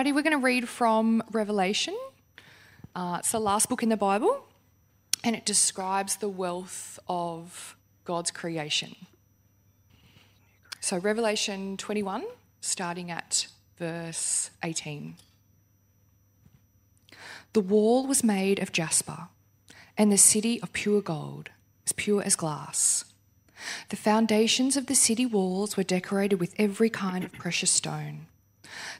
Alrighty, we're going to read from Revelation. Uh, it's the last book in the Bible, and it describes the wealth of God's creation. So, Revelation 21, starting at verse 18. The wall was made of jasper, and the city of pure gold, as pure as glass. The foundations of the city walls were decorated with every kind of precious stone.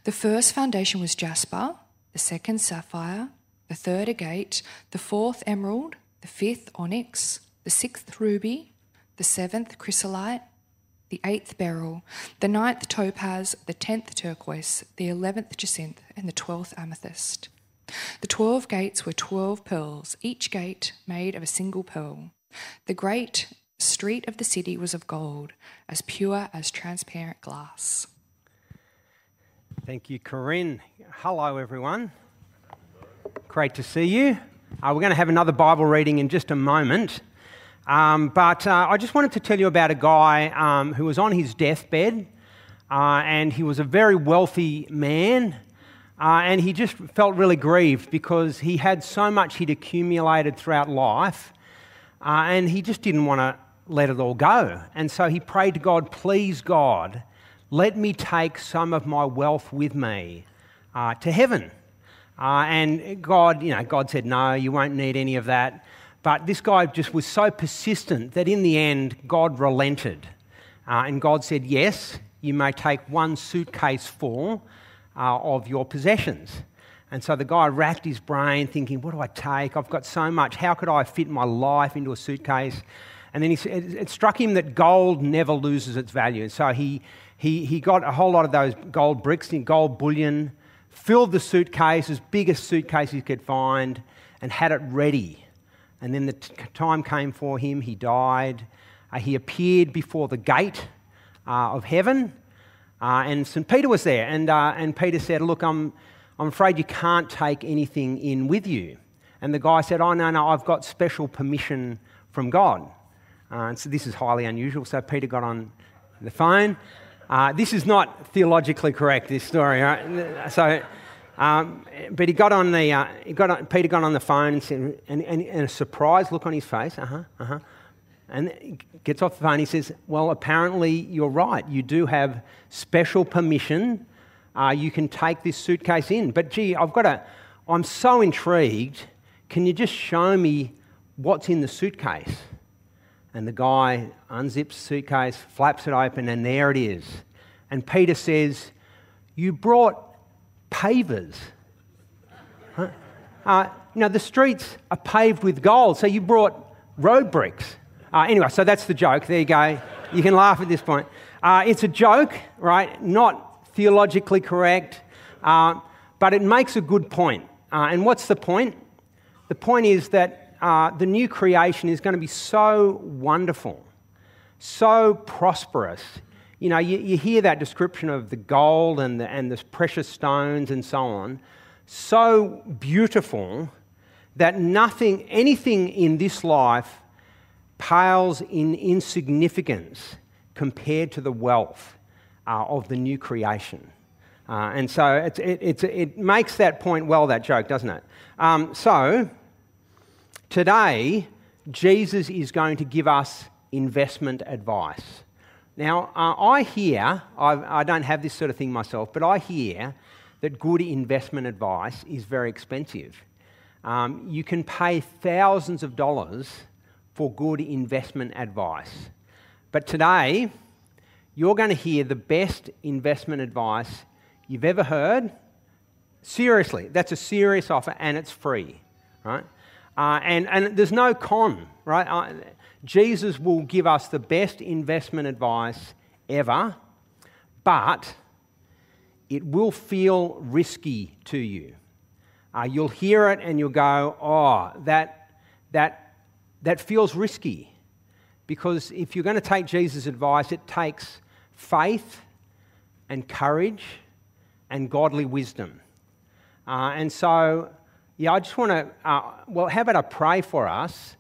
The first foundation was jasper, the second sapphire, the third agate, the fourth emerald, the fifth onyx, the sixth ruby, the seventh chrysolite, the eighth beryl, the ninth topaz, the tenth turquoise, the eleventh jacinth, and the twelfth amethyst. The twelve gates were twelve pearls, each gate made of a single pearl. The great street of the city was of gold, as pure as transparent glass. Thank you, Corinne. Hello, everyone. Great to see you. Uh, we're going to have another Bible reading in just a moment. Um, but uh, I just wanted to tell you about a guy um, who was on his deathbed, uh, and he was a very wealthy man. Uh, and he just felt really grieved because he had so much he'd accumulated throughout life, uh, and he just didn't want to let it all go. And so he prayed to God, Please, God, let me take some of my wealth with me uh, to heaven. Uh, and God, you know, God said, no, you won't need any of that. But this guy just was so persistent that in the end, God relented. Uh, and God said, yes, you may take one suitcase full uh, of your possessions. And so the guy racked his brain thinking, what do I take? I've got so much. How could I fit my life into a suitcase? And then he, it struck him that gold never loses its value. And So he, he, he got a whole lot of those gold bricks in gold bullion, filled the suitcase, as big a suitcase he could find, and had it ready. And then the t- time came for him, he died. Uh, he appeared before the gate uh, of heaven, uh, and St. Peter was there. And, uh, and Peter said, Look, I'm, I'm afraid you can't take anything in with you. And the guy said, Oh, no, no, I've got special permission from God. Uh, and so this is highly unusual. So Peter got on the phone uh, this is not theologically correct, this story, right? So, um, but he got on the, uh, he got on, Peter got on the phone and, said, and, and, and a surprised look on his face, uh huh, uh huh. And gets off the phone. He says, Well, apparently you're right. You do have special permission. Uh, you can take this suitcase in. But gee, I've got a, I'm so intrigued. Can you just show me what's in the suitcase? And the guy unzips suitcase, flaps it open, and there it is. And Peter says, You brought pavers. Huh? Uh, you know, the streets are paved with gold, so you brought road bricks. Uh, anyway, so that's the joke. There you go. You can laugh at this point. Uh, it's a joke, right? Not theologically correct, uh, but it makes a good point. Uh, and what's the point? The point is that uh, the new creation is going to be so wonderful, so prosperous. You know, you, you hear that description of the gold and the, and the precious stones and so on, so beautiful that nothing, anything in this life pales in insignificance compared to the wealth uh, of the new creation. Uh, and so it, it, it, makes that point well, that joke, doesn't it? Um, so, Today, Jesus is going to give us investment advice. Now, uh, I hear, I, I don't have this sort of thing myself, but I hear that good investment advice is very expensive. Um, you can pay thousands of dollars for good investment advice. But today, you're going to hear the best investment advice you've ever heard. Seriously, that's a serious offer and it's free, right? Uh, and, and there's no con, right? Uh, Jesus will give us the best investment advice ever, but it will feel risky to you. Uh, you'll hear it and you'll go, oh, that, that, that feels risky. Because if you're going to take Jesus' advice, it takes faith and courage and godly wisdom. Uh, and so yeah, I just want to, uh, well, how about I pray for us?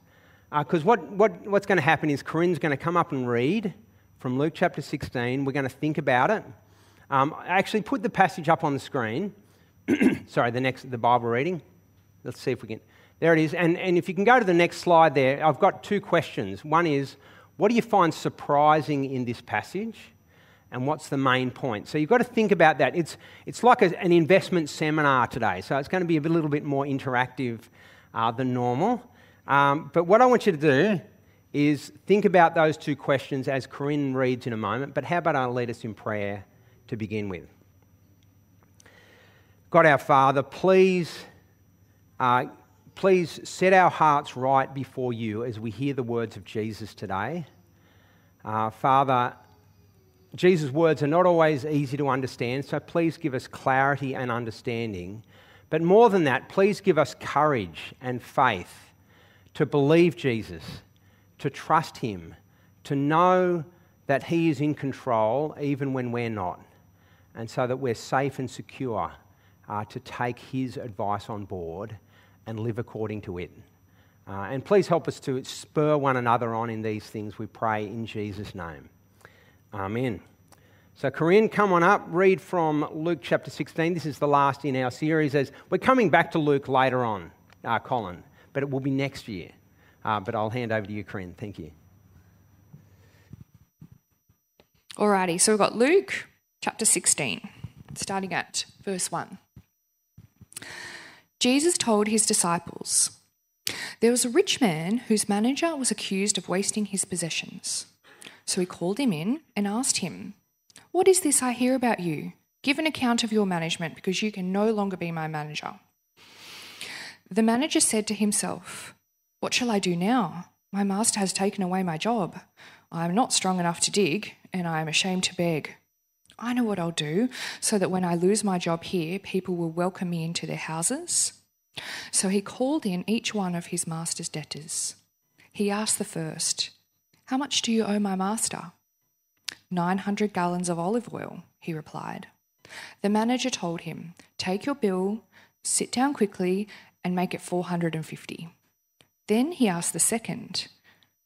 Because uh, what, what, what's going to happen is Corinne's going to come up and read from Luke chapter 16. We're going to think about it. Um, I actually put the passage up on the screen, sorry, the next, the Bible reading. Let's see if we can. There it is. And, and if you can go to the next slide there, I've got two questions. One is, what do you find surprising in this passage? And what's the main point? So you've got to think about that. It's, it's like a, an investment seminar today, so it's going to be a little bit more interactive uh, than normal. Um, but what I want you to do is think about those two questions as Corinne reads in a moment. But how about I lead us in prayer to begin with? God our Father, please, uh, please set our hearts right before you as we hear the words of Jesus today. Uh, Father, Jesus' words are not always easy to understand, so please give us clarity and understanding. But more than that, please give us courage and faith to believe Jesus, to trust Him, to know that He is in control even when we're not, and so that we're safe and secure uh, to take his advice on board and live according to it. Uh, and please help us to spur one another on in these things, we pray in Jesus' name. Amen. So, Corinne, come on up, read from Luke chapter 16. This is the last in our series. As we're coming back to Luke later on, uh, Colin, but it will be next year. Uh, but I'll hand over to you, Corinne. Thank you. Alrighty, so we've got Luke chapter 16, starting at verse 1. Jesus told his disciples, There was a rich man whose manager was accused of wasting his possessions. So he called him in and asked him, What is this I hear about you? Give an account of your management, because you can no longer be my manager. The manager said to himself, What shall I do now? My master has taken away my job. I am not strong enough to dig, and I am ashamed to beg. I know what I'll do so that when I lose my job here, people will welcome me into their houses. So he called in each one of his master's debtors. He asked the first, How much do you owe my master? 900 gallons of olive oil, he replied. The manager told him, Take your bill, sit down quickly, and make it 450. Then he asked the second,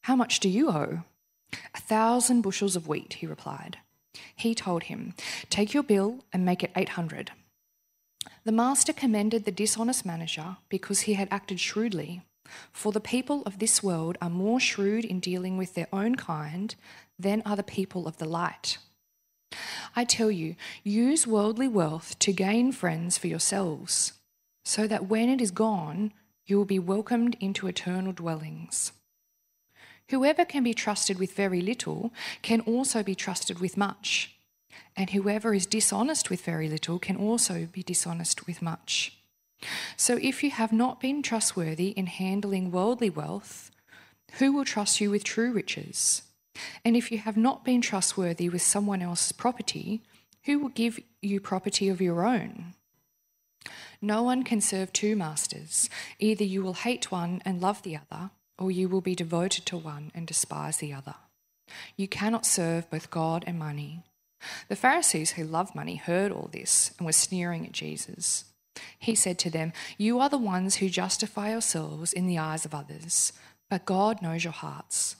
How much do you owe? A thousand bushels of wheat, he replied. He told him, Take your bill and make it 800. The master commended the dishonest manager because he had acted shrewdly. For the people of this world are more shrewd in dealing with their own kind than are the people of the light. I tell you, use worldly wealth to gain friends for yourselves, so that when it is gone, you will be welcomed into eternal dwellings. Whoever can be trusted with very little can also be trusted with much. And whoever is dishonest with very little can also be dishonest with much. So if you have not been trustworthy in handling worldly wealth, who will trust you with true riches? And if you have not been trustworthy with someone else's property, who will give you property of your own? No one can serve two masters. Either you will hate one and love the other or you will be devoted to one and despise the other. You cannot serve both God and money. The Pharisees who loved money heard all this and were sneering at Jesus. He said to them, You are the ones who justify yourselves in the eyes of others, but God knows your hearts.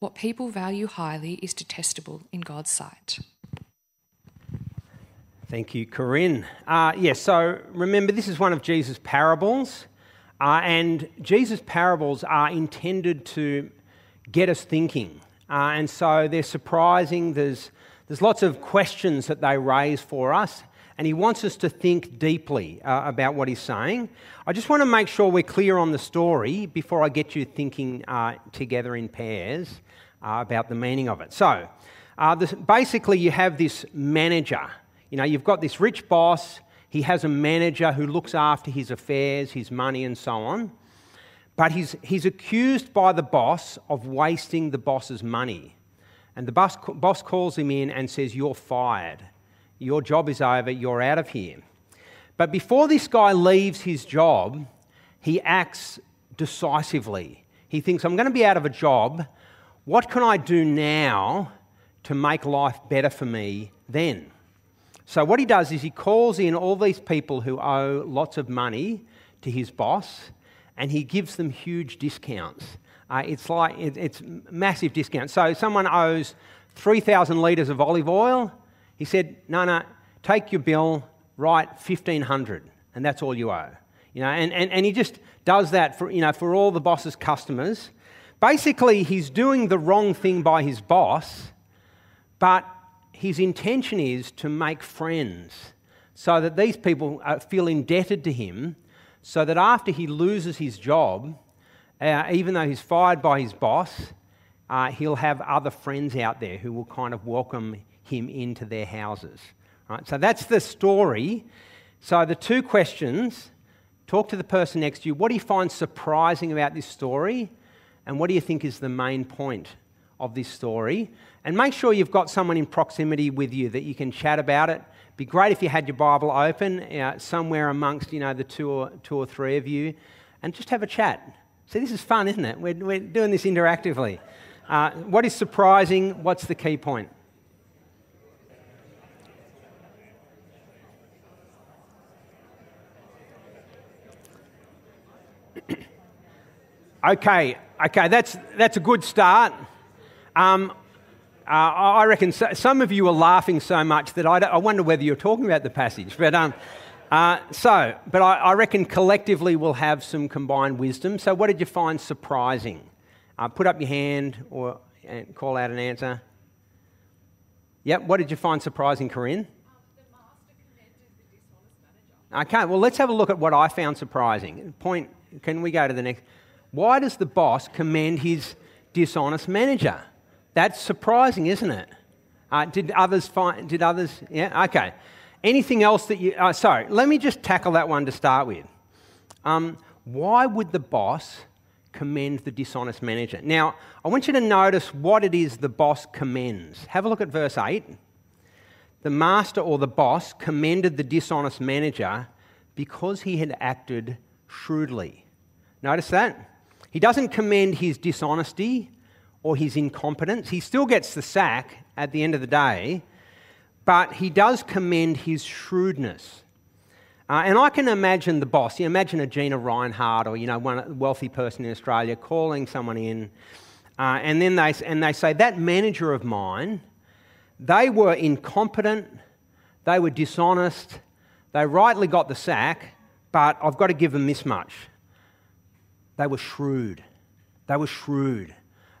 What people value highly is detestable in God's sight. Thank you, Corinne. Uh, yes, yeah, so remember, this is one of Jesus' parables. Uh, and Jesus' parables are intended to get us thinking. Uh, and so they're surprising. There's, there's lots of questions that they raise for us. And he wants us to think deeply uh, about what he's saying. I just want to make sure we're clear on the story before I get you thinking uh, together in pairs uh, about the meaning of it. So, uh, this, basically, you have this manager. You know, you've got this rich boss he has a manager who looks after his affairs, his money, and so on. But he's, he's accused by the boss of wasting the boss's money. And the boss, boss calls him in and says, You're fired. Your job is over. You're out of here. But before this guy leaves his job, he acts decisively. He thinks, I'm going to be out of a job. What can I do now to make life better for me then? So, what he does is he calls in all these people who owe lots of money to his boss and he gives them huge discounts. Uh, it's like it, it's massive discounts. So, someone owes 3,000 litres of olive oil. He said, No, no, take your bill, write 1,500. and that's all you owe. You know, and, and, and he just does that for, you know, for all the boss's customers. Basically, he's doing the wrong thing by his boss, but his intention is to make friends so that these people feel indebted to him, so that after he loses his job, uh, even though he's fired by his boss, uh, he'll have other friends out there who will kind of welcome him into their houses. Right? So that's the story. So the two questions talk to the person next to you. What do you find surprising about this story? And what do you think is the main point of this story? And make sure you've got someone in proximity with you that you can chat about it. Be great if you had your Bible open uh, somewhere amongst you know the two or two or three of you, and just have a chat. See, this is fun, isn't it? We're, we're doing this interactively. Uh, what is surprising? What's the key point? okay, okay, that's, that's a good start. Um, uh, I reckon some of you are laughing so much that I, I, wonder whether you're talking about the passage. But um, uh, so, but I, I, reckon collectively we'll have some combined wisdom. So, what did you find surprising? Uh, put up your hand or call out an answer. Yep. What did you find surprising, Corinne? Okay. Well, let's have a look at what I found surprising. Point. Can we go to the next? Why does the boss commend his dishonest manager? That's surprising, isn't it? Uh, did others find? Did others? Yeah. Okay. Anything else that you? Uh, sorry. Let me just tackle that one to start with. Um, why would the boss commend the dishonest manager? Now, I want you to notice what it is the boss commends. Have a look at verse eight. The master or the boss commended the dishonest manager because he had acted shrewdly. Notice that. He doesn't commend his dishonesty or his incompetence. He still gets the sack at the end of the day, but he does commend his shrewdness. Uh, and I can imagine the boss. You imagine a Gina Rinehart or you know one wealthy person in Australia calling someone in, uh, and then they and they say that manager of mine, they were incompetent, they were dishonest, they rightly got the sack, but I've got to give them this much. They were shrewd. They were shrewd.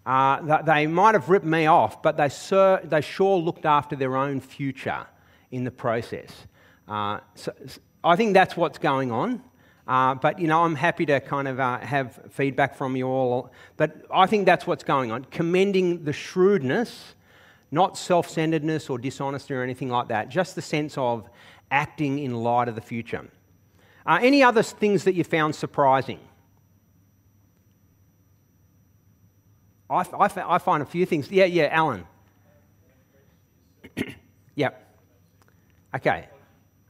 Uh, they might have ripped me off, but they, sur- they sure looked after their own future in the process. Uh, so, I think that's what's going on. Uh, but, you know, I'm happy to kind of uh, have feedback from you all. But I think that's what's going on. Commending the shrewdness, not self centeredness or dishonesty or anything like that, just the sense of acting in light of the future. Uh, any other things that you found surprising? I, I, I find a few things. Yeah, yeah, Alan. yep. Okay.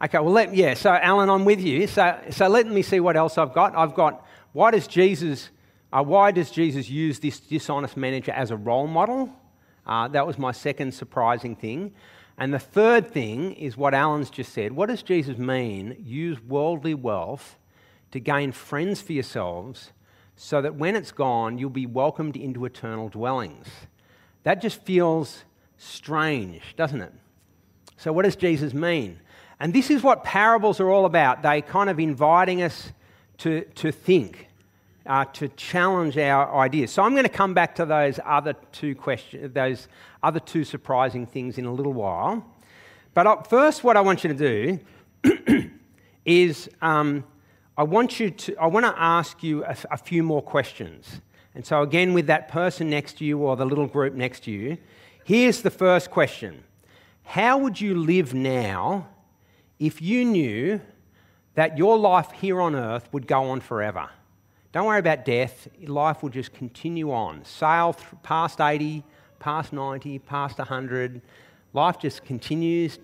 Okay, well, let, yeah, so Alan, I'm with you. So, so let me see what else I've got. I've got, why does Jesus, uh, why does Jesus use this dishonest manager as a role model? Uh, that was my second surprising thing. And the third thing is what Alan's just said. What does Jesus mean? Use worldly wealth to gain friends for yourselves so that when it's gone, you'll be welcomed into eternal dwellings. That just feels strange, doesn't it? So, what does Jesus mean? And this is what parables are all about. They kind of inviting us to, to think, uh, to challenge our ideas. So I'm going to come back to those other two questions, those other two surprising things in a little while. But first, what I want you to do is um, I want you to, I want to ask you a, a few more questions. And so, again, with that person next to you or the little group next to you, here's the first question How would you live now if you knew that your life here on earth would go on forever? Don't worry about death, life will just continue on. Sail past 80, past 90, past 100. Life just continues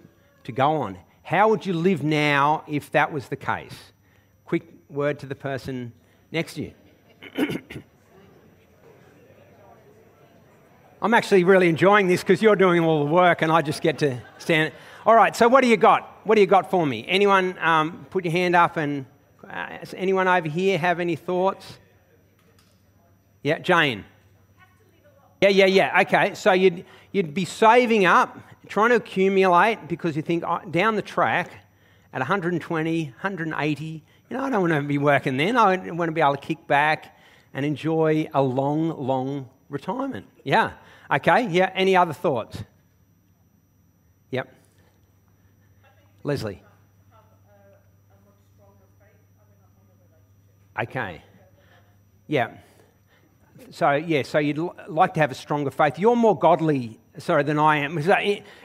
to go on. How would you live now if that was the case? Word to the person next to you. I'm actually really enjoying this because you're doing all the work and I just get to stand. All right, so what do you got? What do you got for me? Anyone um, put your hand up and uh, anyone over here have any thoughts? Yeah, Jane. Yeah, yeah, yeah. Okay, so you'd, you'd be saving up, trying to accumulate because you think oh, down the track at 120, 180, you know, I don't want to be working then. I want to be able to kick back and enjoy a long, long retirement. Yeah. Okay. Yeah. Any other thoughts? Yep. Leslie. Okay. Yeah. So, yeah, so you'd like to have a stronger faith. You're more godly, sorry, than I am.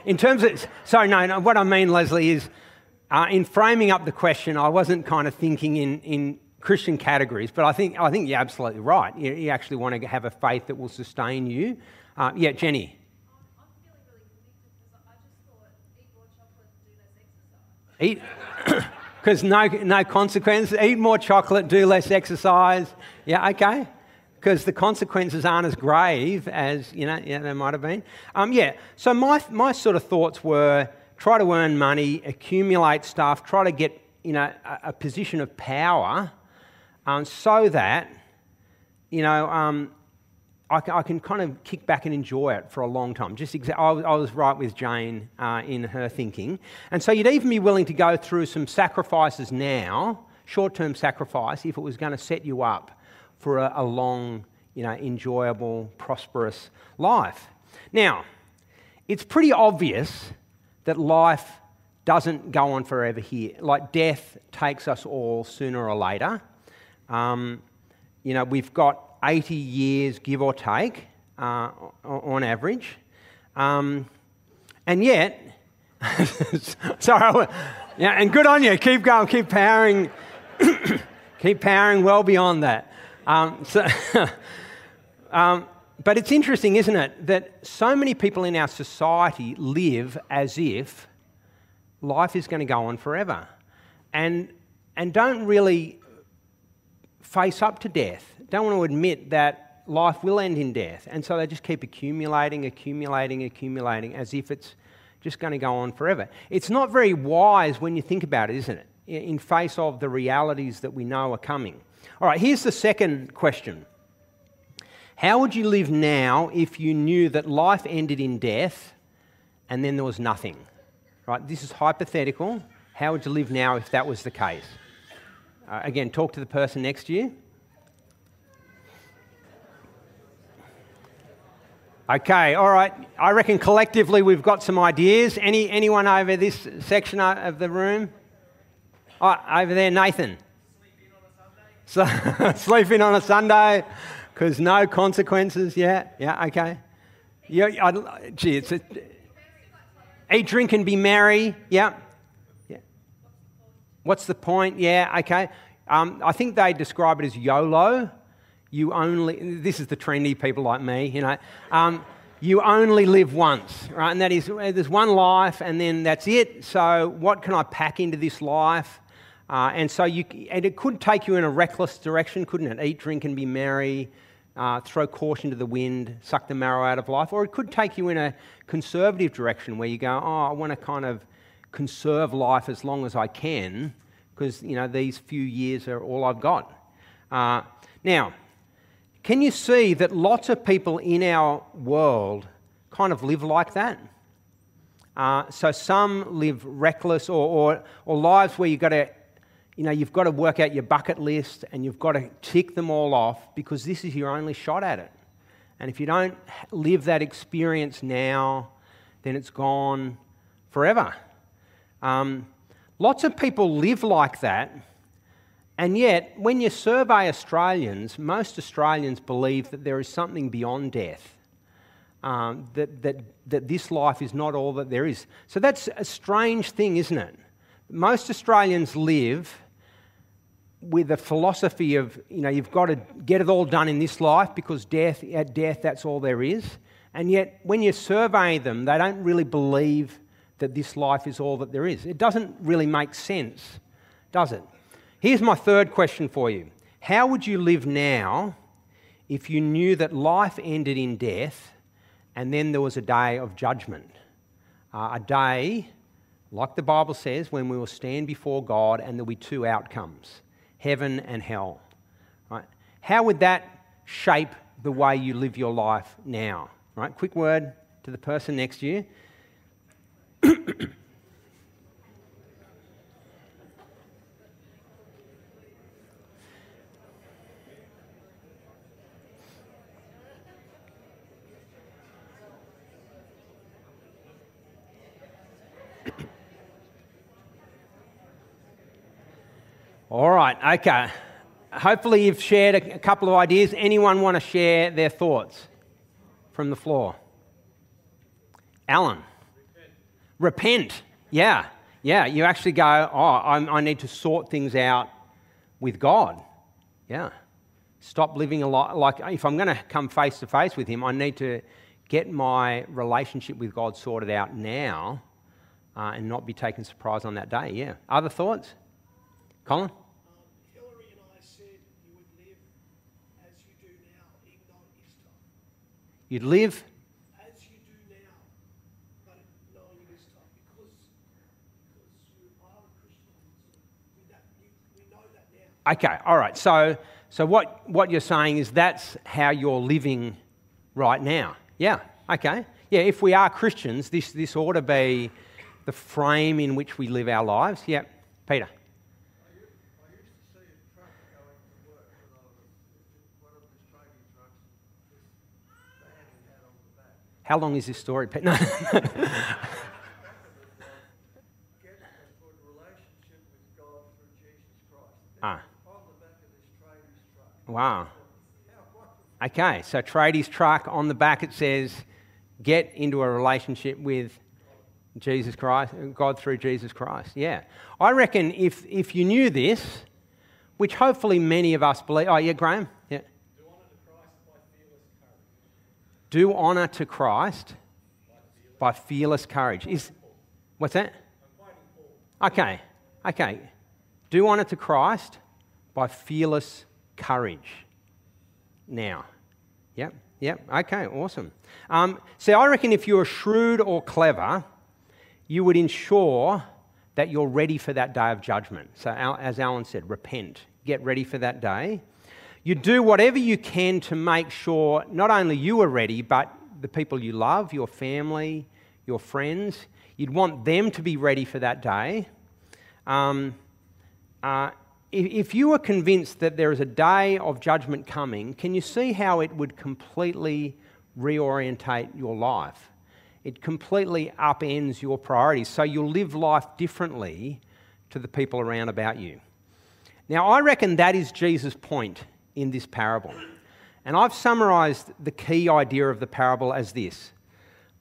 In terms of, sorry, no, no what I mean, Leslie, is uh, in framing up the question, I wasn't kind of thinking in, in Christian categories, but I think, I think you're absolutely right. You, you actually want to have a faith that will sustain you. Uh, yeah, Jenny. Eat, because no, no consequence. Eat more chocolate, do less exercise. Yeah, okay. Because the consequences aren't as grave as you know, yeah, they might have been. Um, yeah. So my my sort of thoughts were try to earn money, accumulate stuff, try to get you know a, a position of power, um, so that you know um, I can, I can, kind of kick back and enjoy it for a long time. Just exa- I, I, was right with Jane uh, in her thinking. And so you'd even be willing to go through some sacrifices now, short term sacrifice, if it was going to set you up for a, a long, you know, enjoyable, prosperous life. Now, it's pretty obvious that life doesn't go on forever here. Like death takes us all sooner or later. Um, you know, we've got 80 years, give or take, uh, on average. Um, and yet, sorry, yeah, and good on you. Keep going, keep powering, keep powering well beyond that. Um, so, um, but it's interesting, isn't it, that so many people in our society live as if life is going to go on forever and, and don't really face up to death don't want to admit that life will end in death. And so they just keep accumulating, accumulating, accumulating as if it's just going to go on forever. It's not very wise when you think about it, isn't it? In face of the realities that we know are coming. All right, here's the second question How would you live now if you knew that life ended in death and then there was nothing? Right, this is hypothetical. How would you live now if that was the case? Uh, again, talk to the person next to you. Okay, all right. I reckon collectively we've got some ideas. Any, anyone over this section of the room? Oh, over there, Nathan. Sleep in on a Sunday. So, sleeping on a Sunday because no consequences. Yeah, yeah, okay. Yeah, I, gee, it's a, eat, drink, and be merry. Yeah, yeah. What's the point? Yeah, okay. Um, I think they describe it as YOLO you only, this is the trendy people like me, you know, um, you only live once, right? And that is, there's one life and then that's it. So, what can I pack into this life? Uh, and so, you, and it could take you in a reckless direction, couldn't it? Eat, drink, and be merry, uh, throw caution to the wind, suck the marrow out of life. Or it could take you in a conservative direction where you go, oh, I want to kind of conserve life as long as I can because, you know, these few years are all I've got. Uh, now, can you see that lots of people in our world kind of live like that? Uh, so some live reckless or, or, or lives where you've got to, you know, you've got to work out your bucket list and you've got to tick them all off because this is your only shot at it. And if you don't live that experience now, then it's gone forever. Um, lots of people live like that and yet, when you survey Australians, most Australians believe that there is something beyond death, um, that, that, that this life is not all that there is. So that's a strange thing, isn't it? Most Australians live with a philosophy of, you know, you've got to get it all done in this life because death, at death, that's all there is. And yet, when you survey them, they don't really believe that this life is all that there is. It doesn't really make sense, does it? Here's my third question for you How would you live now if you knew that life ended in death and then there was a day of judgment? Uh, a day, like the Bible says, when we will stand before God and there'll be two outcomes heaven and hell. Right? How would that shape the way you live your life now? Right? Quick word to the person next to you. All right, okay. Hopefully, you've shared a couple of ideas. Anyone want to share their thoughts from the floor? Alan. Repent. Repent. Yeah, yeah. You actually go, oh, I'm, I need to sort things out with God. Yeah. Stop living a lot like if I'm going to come face to face with Him, I need to get my relationship with God sorted out now uh, and not be taken surprise on that day. Yeah. Other thoughts? Colin? Um, Hillary and I said you would live as you do now, even though it is tough. You'd live As you do now, but knowing it is tough because, because you are a Christian. We, that, we know that now. Okay, all right. So, so what, what you're saying is that's how you're living right now. Yeah, okay. Yeah, if we are Christians, this, this ought to be the frame in which we live our lives. Yeah, Peter. I used, I used to see a truck going to work when I was one of the trading trucks, this van he had on the back. How long is this story? No. Get a good relationship with God through Jesus Christ. ah, On the back of this trading's truck. wow. Okay, so tradies truck on the back it says, get into a relationship with Jesus Christ, God through Jesus Christ. Yeah. I reckon if, if you knew this, which hopefully many of us believe. Oh, yeah, Graham? Yeah. Do honour to Christ by fearless courage. Is, what's that? Okay, okay. Do honour to Christ by fearless courage now. Yep, yep. Okay, awesome. Um, see, I reckon if you're shrewd or clever, you would ensure that you're ready for that day of judgment. So, as Alan said, repent, get ready for that day. You do whatever you can to make sure not only you are ready, but the people you love, your family, your friends, you'd want them to be ready for that day. Um, uh, if, if you were convinced that there is a day of judgment coming, can you see how it would completely reorientate your life? It completely upends your priorities. So you'll live life differently to the people around about you. Now, I reckon that is Jesus' point in this parable. And I've summarized the key idea of the parable as this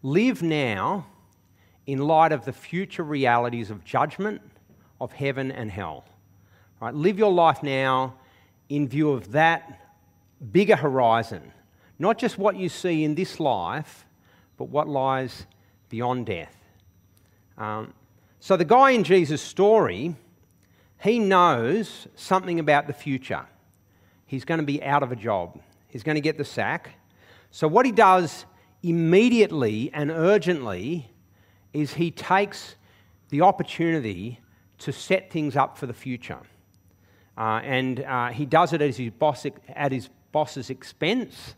live now in light of the future realities of judgment, of heaven and hell. Right? Live your life now in view of that bigger horizon, not just what you see in this life, but what lies beyond death. Um, so, the guy in Jesus' story, he knows something about the future. He's going to be out of a job, he's going to get the sack. So, what he does immediately and urgently is he takes the opportunity to set things up for the future. Uh, and uh, he does it at his, boss, at his boss's expense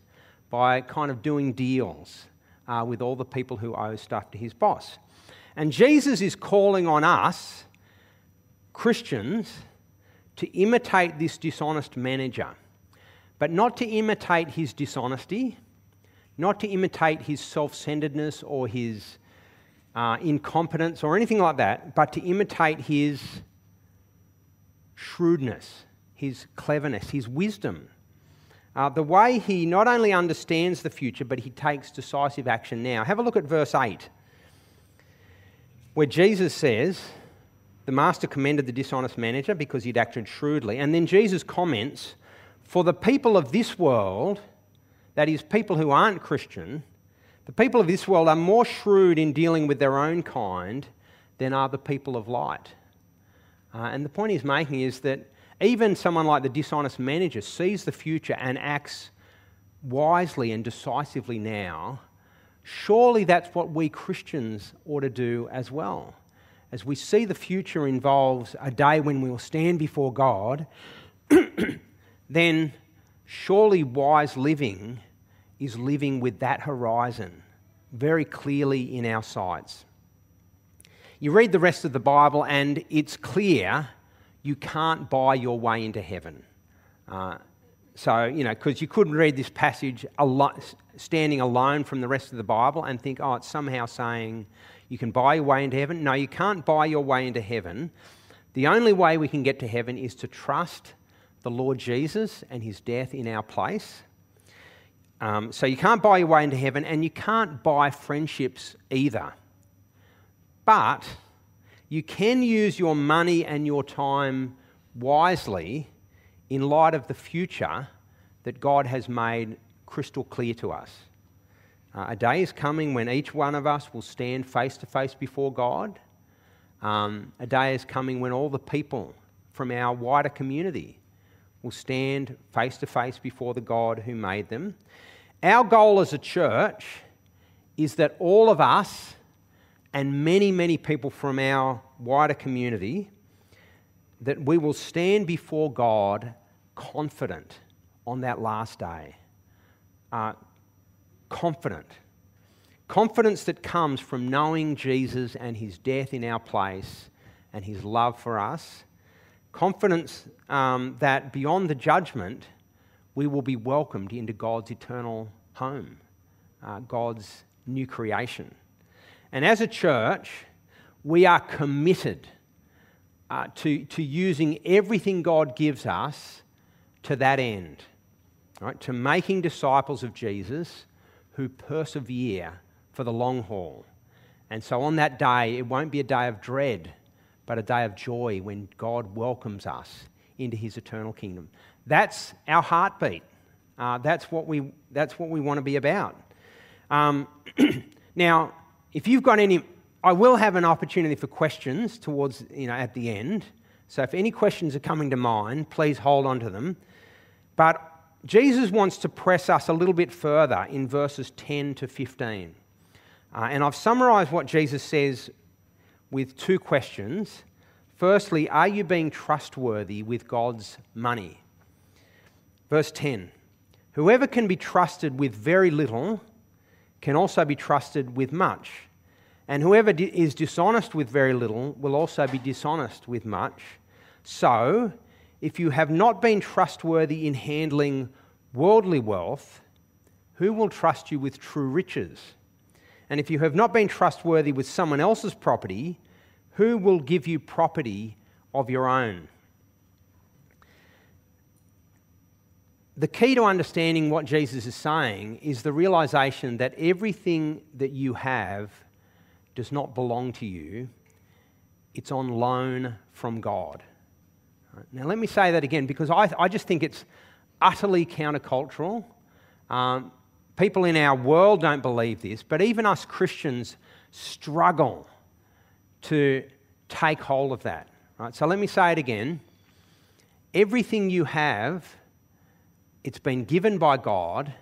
by kind of doing deals uh, with all the people who owe stuff to his boss. And Jesus is calling on us, Christians, to imitate this dishonest manager, but not to imitate his dishonesty, not to imitate his self centeredness or his uh, incompetence or anything like that, but to imitate his shrewdness, his cleverness, his wisdom. Uh, the way he not only understands the future, but he takes decisive action now. Have a look at verse 8, where Jesus says, The master commended the dishonest manager because he'd acted shrewdly. And then Jesus comments, For the people of this world, that is, people who aren't Christian, the people of this world are more shrewd in dealing with their own kind than are the people of light. Uh, and the point he's making is that even someone like the dishonest manager sees the future and acts wisely and decisively now. Surely that's what we Christians ought to do as well. As we see the future involves a day when we will stand before God, then surely wise living is living with that horizon very clearly in our sights. You read the rest of the Bible, and it's clear you can't buy your way into heaven. Uh, so, you know, because you couldn't read this passage alo- standing alone from the rest of the Bible and think, oh, it's somehow saying you can buy your way into heaven. No, you can't buy your way into heaven. The only way we can get to heaven is to trust the Lord Jesus and his death in our place. Um, so you can't buy your way into heaven, and you can't buy friendships either. But you can use your money and your time wisely in light of the future that God has made crystal clear to us. Uh, a day is coming when each one of us will stand face to face before God. Um, a day is coming when all the people from our wider community will stand face to face before the God who made them. Our goal as a church is that all of us and many, many people from our wider community that we will stand before God confident on that last day. Uh, confident. Confidence that comes from knowing Jesus and his death in our place and his love for us. Confidence um, that beyond the judgment, we will be welcomed into God's eternal home, uh, God's new creation. And as a church, we are committed uh, to, to using everything God gives us to that end, right? to making disciples of Jesus who persevere for the long haul. And so on that day, it won't be a day of dread, but a day of joy when God welcomes us into his eternal kingdom. That's our heartbeat. Uh, that's, what we, that's what we want to be about. Um, now, if you've got any I will have an opportunity for questions towards, you know, at the end. So if any questions are coming to mind, please hold on to them. But Jesus wants to press us a little bit further in verses 10 to 15. Uh, and I've summarized what Jesus says with two questions. Firstly, are you being trustworthy with God's money? Verse 10 Whoever can be trusted with very little can also be trusted with much. And whoever is dishonest with very little will also be dishonest with much. So, if you have not been trustworthy in handling worldly wealth, who will trust you with true riches? And if you have not been trustworthy with someone else's property, who will give you property of your own? The key to understanding what Jesus is saying is the realization that everything that you have does not belong to you, it's on loan from God. Now, let me say that again because I, I just think it's utterly countercultural. Um, people in our world don't believe this, but even us Christians struggle to take hold of that. Right? So let me say it again. Everything you have, it's been given by God,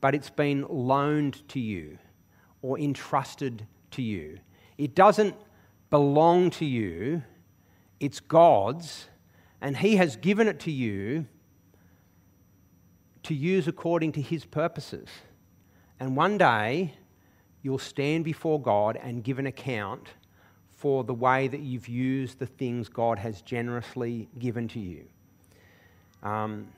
but it's been loaned to you or entrusted to you. It doesn't belong to you, it's God's, and He has given it to you to use according to His purposes. And one day, you'll stand before God and give an account for the way that you've used the things God has generously given to you. Um,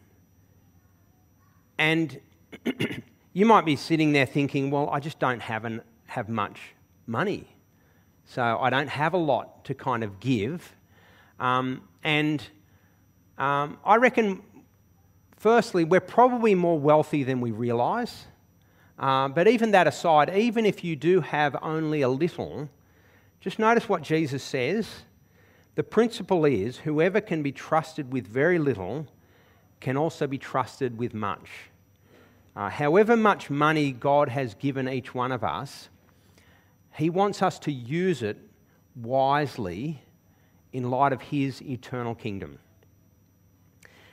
and you might be sitting there thinking, well, I just don't have, an, have much money. So I don't have a lot to kind of give. Um, and um, I reckon, firstly, we're probably more wealthy than we realise. Uh, but even that aside, even if you do have only a little, just notice what Jesus says. The principle is whoever can be trusted with very little can also be trusted with much. Uh, however much money God has given each one of us, he wants us to use it wisely in light of His eternal kingdom.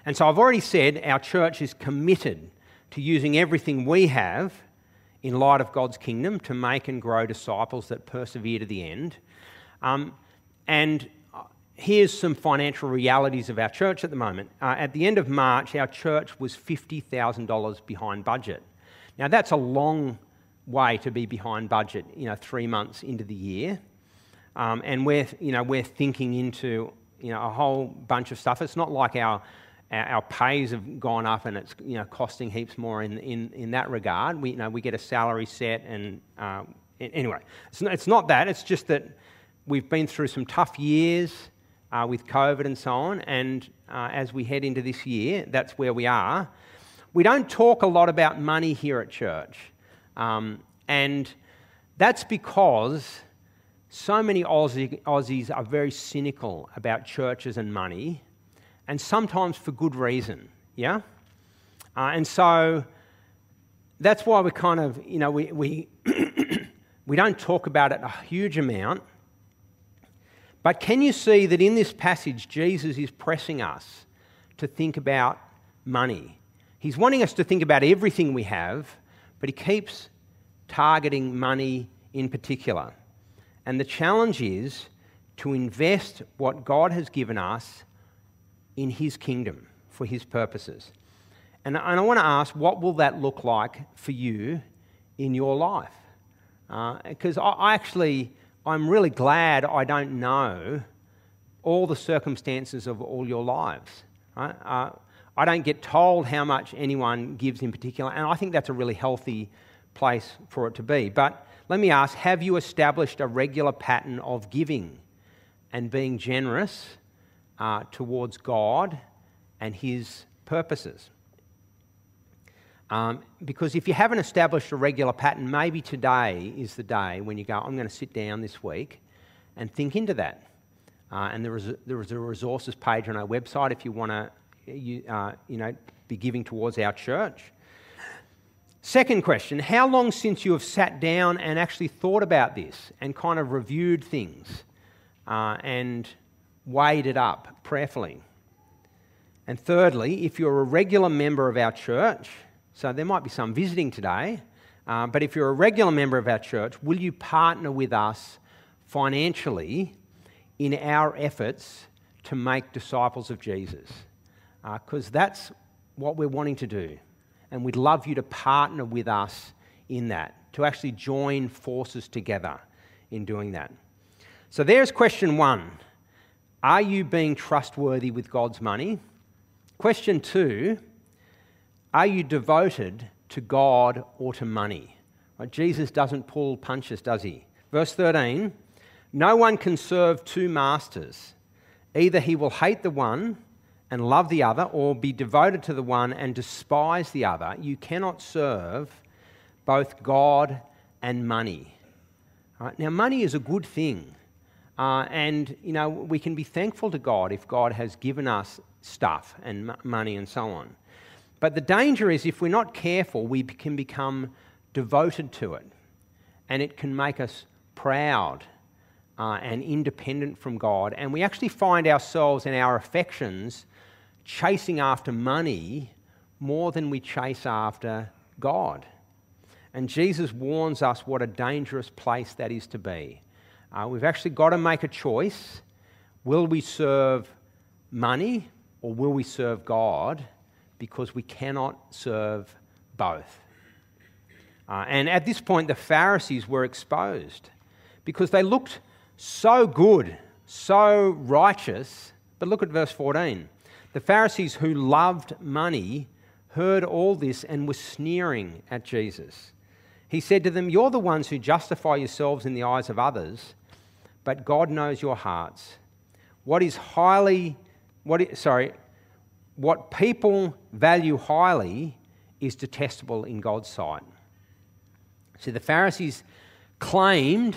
And so I've already said our church is committed to using everything we have in light of God's kingdom to make and grow disciples that persevere to the end. Um, and here's some financial realities of our church at the moment. Uh, at the end of March, our church was $50,000 behind budget. Now, that's a long way to be behind budget, you know, three months into the year. Um, and we're, you know, we're thinking into, you know, a whole bunch of stuff. It's not like our, our pays have gone up and it's, you know, costing heaps more in, in, in that regard. We, you know, we get a salary set and, uh, anyway, it's not, it's not that. It's just that we've been through some tough years. uh, with COVID and so on. And uh, as we head into this year, that's where we are. We don't talk a lot about money here at church. Um, and that's because so many Aussie, Aussies are very cynical about churches and money, and sometimes for good reason. Yeah? Uh, and so that's why we kind of, you know, we, we, we don't talk about it a huge amount. But can you see that in this passage, Jesus is pressing us to think about money? He's wanting us to think about everything we have, but he keeps targeting money in particular. And the challenge is to invest what God has given us in his kingdom for his purposes. And, I want to ask, what will that look like for you in your life? Because uh, I, I actually I'm really glad I don't know all the circumstances of all your lives. Right? Uh, I don't get told how much anyone gives in particular, and I think that's a really healthy place for it to be. But let me ask have you established a regular pattern of giving and being generous uh, towards God and His purposes? Um, because if you haven't established a regular pattern, maybe today is the day when you go, I'm going to sit down this week and think into that. Uh, and there is, a, there is a resources page on our website if you want to you, uh, you know, be giving towards our church. Second question How long since you have sat down and actually thought about this and kind of reviewed things uh, and weighed it up prayerfully? And thirdly, if you're a regular member of our church, so there might be some visiting today, uh, but if you're a regular member of our church, will you partner with us financially in our efforts to make disciples of Jesus? Because uh, that's what we're wanting to do. And we'd love you to partner with us in that, to actually join forces together in doing that. So there's question one Are you being trustworthy with God's money? Question two are you devoted to God or to money? Right, Jesus doesn't pull punches, does he? Verse 13 No one can serve two masters. Either he will hate the one and love the other, or be devoted to the one and despise the other. You cannot serve both God and money. Right, now, money is a good thing. Uh, and, you know, we can be thankful to God if God has given us stuff and m- money and so on. But the danger is if we're not careful, we can become devoted to it. And it can make us proud uh, and independent from God. And we actually find ourselves and our affections chasing after money more than we chase after God. And Jesus warns us what a dangerous place that is to be. Uh, we've actually got to make a choice. Will we serve money or will we serve God? because we cannot serve both. Uh, and at this point, the Pharisees were exposed because they looked so good, so righteous. But look at verse 14. The Pharisees who loved money heard all this and were sneering at Jesus. He said to them, You're the ones who justify yourselves in the eyes of others, but God knows your hearts. What is highly, what sorry, what people value highly is detestable in God's sight. See, the Pharisees claimed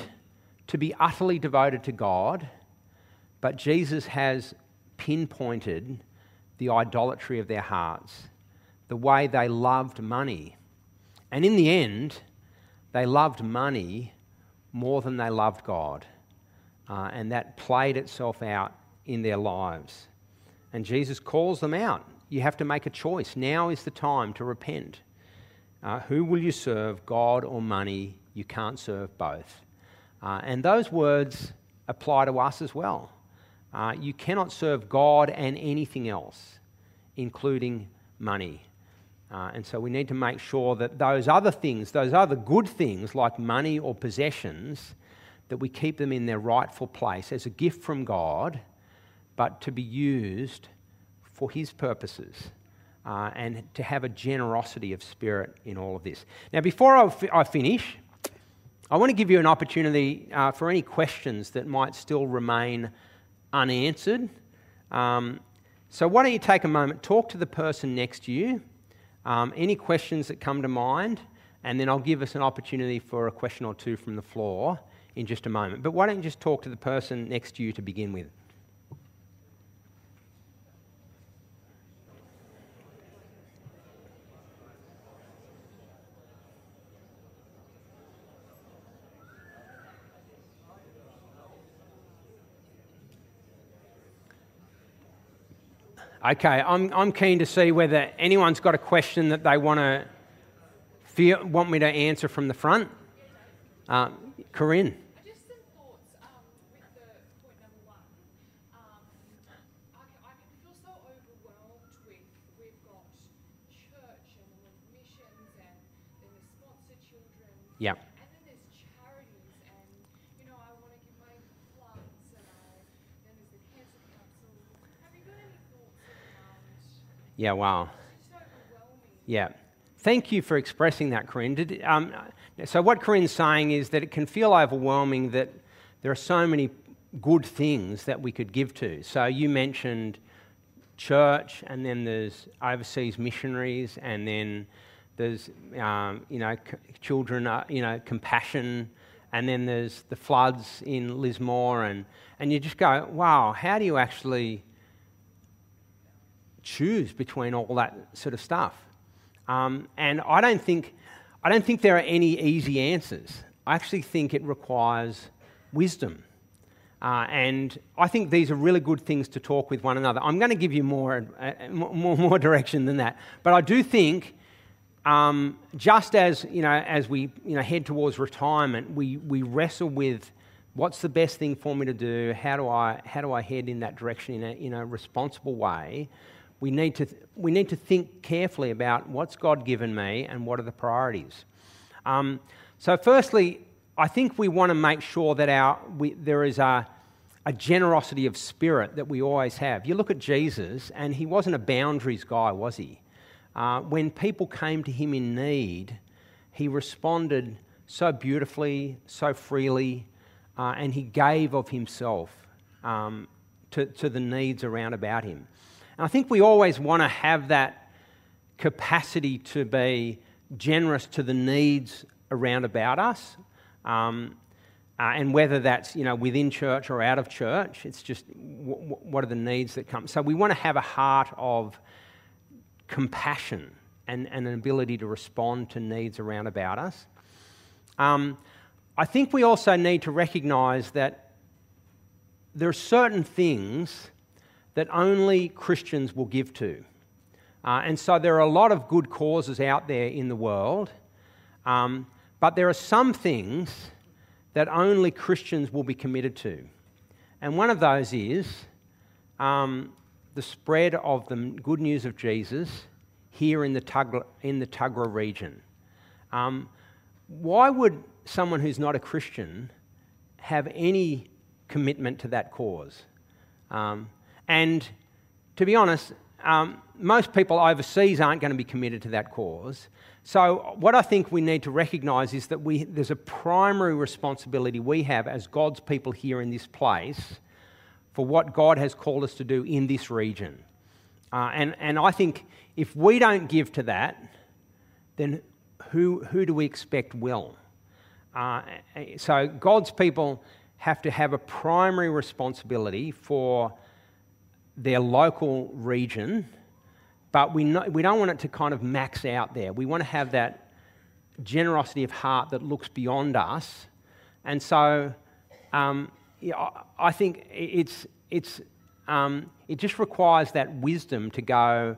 to be utterly devoted to God, but Jesus has pinpointed the idolatry of their hearts, the way they loved money. And in the end, they loved money more than they loved God. Uh, and that played itself out in their lives. And Jesus calls them out. You have to make a choice. Now is the time to repent. Uh, who will you serve, God or money? You can't serve both. Uh, and those words apply to us as well. Uh, you cannot serve God and anything else, including money. Uh, and so we need to make sure that those other things, those other good things like money or possessions, that we keep them in their rightful place as a gift from God but to be used for His purposes. Uh, and to have a generosity of spirit in all of this. Now, before I, fi- I finish, I want to give you an opportunity uh, for any questions that might still remain unanswered. Um, so, why don't you take a moment, talk to the person next to you, um, any questions that come to mind, and then I'll give us an opportunity for a question or two from the floor in just a moment. But why don't you just talk to the person next to you to begin with? Okay, I'm, I'm keen to see whether anyone's got a question that they want to feel, want me to answer from the front. Uh, Corinne. Just some thoughts um, with the point number one. Um, I, can, I can feel so overwhelmed with we've got church and then there's missions and then there's sponsor children. Yeah. And then there's charities and you know I want to give money to floods and I, then there's the cancer council. Have you got any thoughts around? Yeah, wow. Yeah. Thank you for expressing that, Corinne. Did, um, so, what Corinne's saying is that it can feel overwhelming that there are so many good things that we could give to. So, you mentioned church, and then there's overseas missionaries, and then there's, um, you know, c- children, uh, you know, compassion, and then there's the floods in Lismore, and, and you just go, wow, how do you actually choose between all that sort of stuff? Um, and I don't think I don't think there are any easy answers. I actually think it requires wisdom. Uh, and I think these are really good things to talk with one another. I'm going to give you more, uh, more, more direction than that. But I do think, um, just as, you know, as we you know, head towards retirement, we, we wrestle with what's the best thing for me to do? How do I, how do I head in that direction in a, in a responsible way? We need, to, we need to think carefully about what's God given me and what are the priorities. Um, so, firstly, I think we want to make sure that our, we, there is a, a generosity of spirit that we always have. You look at Jesus, and he wasn't a boundaries guy, was he? Uh, when people came to him in need, he responded so beautifully, so freely, uh, and he gave of himself um, to, to the needs around about him. And I think we always want to have that capacity to be generous to the needs around about us. Um, uh, and whether that's you know within church or out of church, it's just w- w- what are the needs that come. So we want to have a heart of compassion and, and an ability to respond to needs around about us. Um, I think we also need to recognise that there are certain things that only Christians will give to. Uh, and so there are a lot of good causes out there in the world, um, but there are some things that only Christians will be committed to. And one of those is um, the spread of the good news of Jesus here in the in the Tuggerah region. Um, why would someone who's not a Christian have any commitment to that cause? Um, and to be honest, um, most people overseas aren't going to be committed to that cause. So, what I think we need to recognise is that we, there's a primary responsibility we have as God's people here in this place for what God has called us to do in this region. Uh, and, and I think if we don't give to that, then who, who do we expect will? Uh, so, God's people have to have a primary responsibility for their local region, but we, we don't want it to kind of max out there. We want to have that generosity of heart that looks beyond us. And so um, I think it's, it's, um, it just requires that wisdom to go,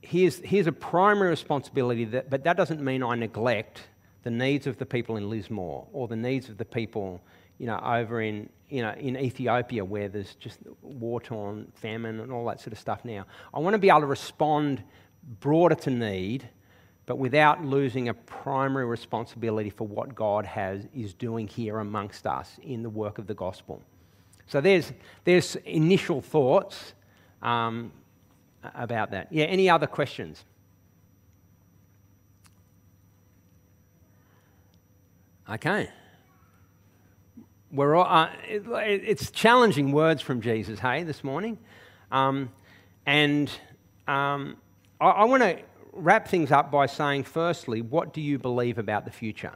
here's, here's a primary responsibility, that, but that doesn't mean I neglect the needs of the people in Lismore or the needs of the people you know, over in, you know, in Ethiopia where there's just war torn, famine, and all that sort of stuff now. I want to be able to respond broader to need, but without losing a primary responsibility for what God has, is doing here amongst us in the work of the gospel. So there's, there's initial thoughts um, about that. Yeah, any other questions? We're all, uh, it, it's challenging words from Jesus, hey, this morning. Um, and um, I, I want to wrap things up by saying, firstly, what do you believe about the future?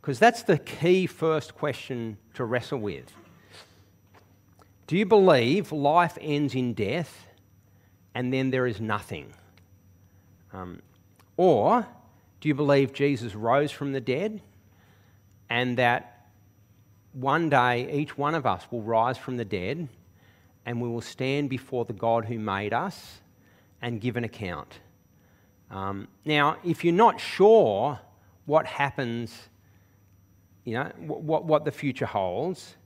Because that's the key first question to wrestle with. Do you believe life ends in death and then there is nothing? Um, or do you believe Jesus rose from the dead and that one day each one of us will rise from the dead and we will stand before the God who made us and give an account? Um, now, if you're not sure what happens, you know, what, what the future holds,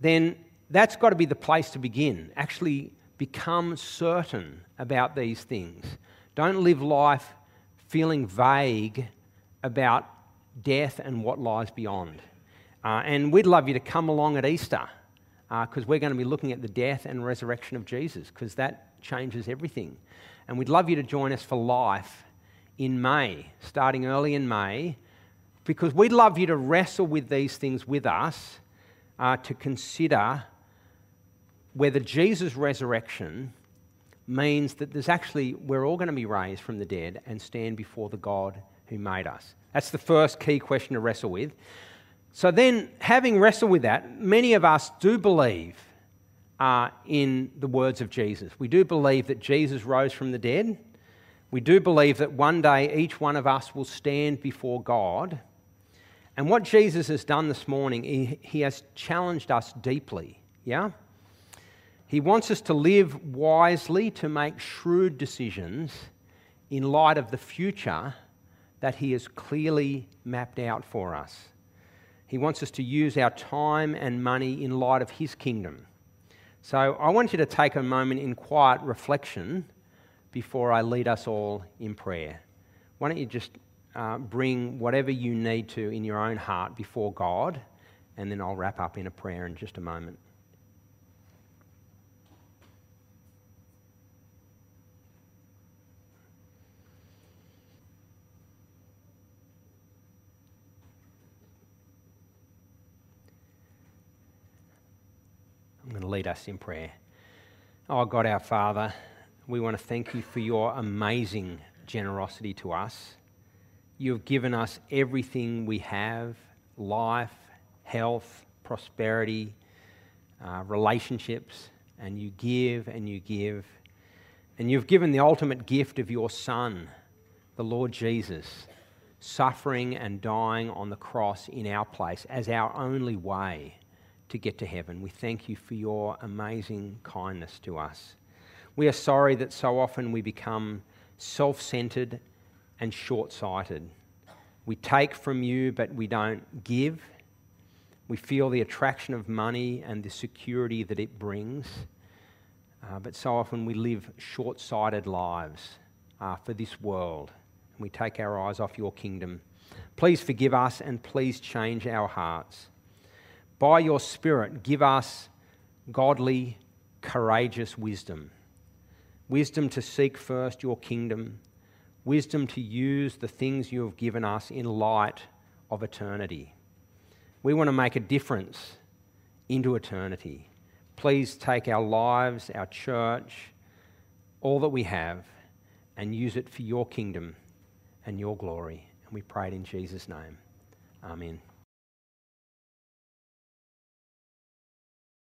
then that's got to be the place to begin. Actually, become certain about these things. Don't live life feeling vague about death and what lies beyond. Uh, and we'd love you to come along at Easter because uh, we're going to be looking at the death and resurrection of Jesus because that changes everything. And we'd love you to join us for life in May, starting early in May, because we'd love you to wrestle with these things with us uh, to consider whether Jesus' resurrection means that there's actually, we're all going to be raised from the dead and stand before the God who made us. That's the first key question to wrestle with. So, then, having wrestled with that, many of us do believe uh, in the words of Jesus. We do believe that Jesus rose from the dead. We do believe that one day each one of us will stand before God. And what Jesus has done this morning, he, he has challenged us deeply. Yeah? He wants us to live wisely, to make shrewd decisions in light of the future that He has clearly mapped out for us. He wants us to use our time and money in light of His kingdom. So I want you to take a moment in quiet reflection before I lead us all in prayer. Why don't you just uh, bring whatever you need to in your own heart before God, and then I'll wrap up in a prayer in just a moment. To lead us in prayer. Oh, God, our Father, we want to thank you for your amazing generosity to us. You have given us everything we have life, health, prosperity, uh, relationships, and you give and you give. And you've given the ultimate gift of your Son, the Lord Jesus, suffering and dying on the cross in our place as our only way to get to heaven. We thank you for your amazing kindness to us. We are sorry that so often we become self centered and short sighted. We take from you, but we don't give. We feel the attraction of money and the security that it brings. Uh, but so often we live short sighted lives uh, for this world. And we take our eyes off your kingdom. Please forgive us and please change our hearts by your Spirit, give us godly, courageous wisdom. Wisdom to seek first your kingdom, wisdom to use the things you have given us in light of eternity. We want to make a difference into eternity. Please take our lives, our church, all that we have, and use it for your kingdom and your glory. And we pray it in Jesus' name. Amen.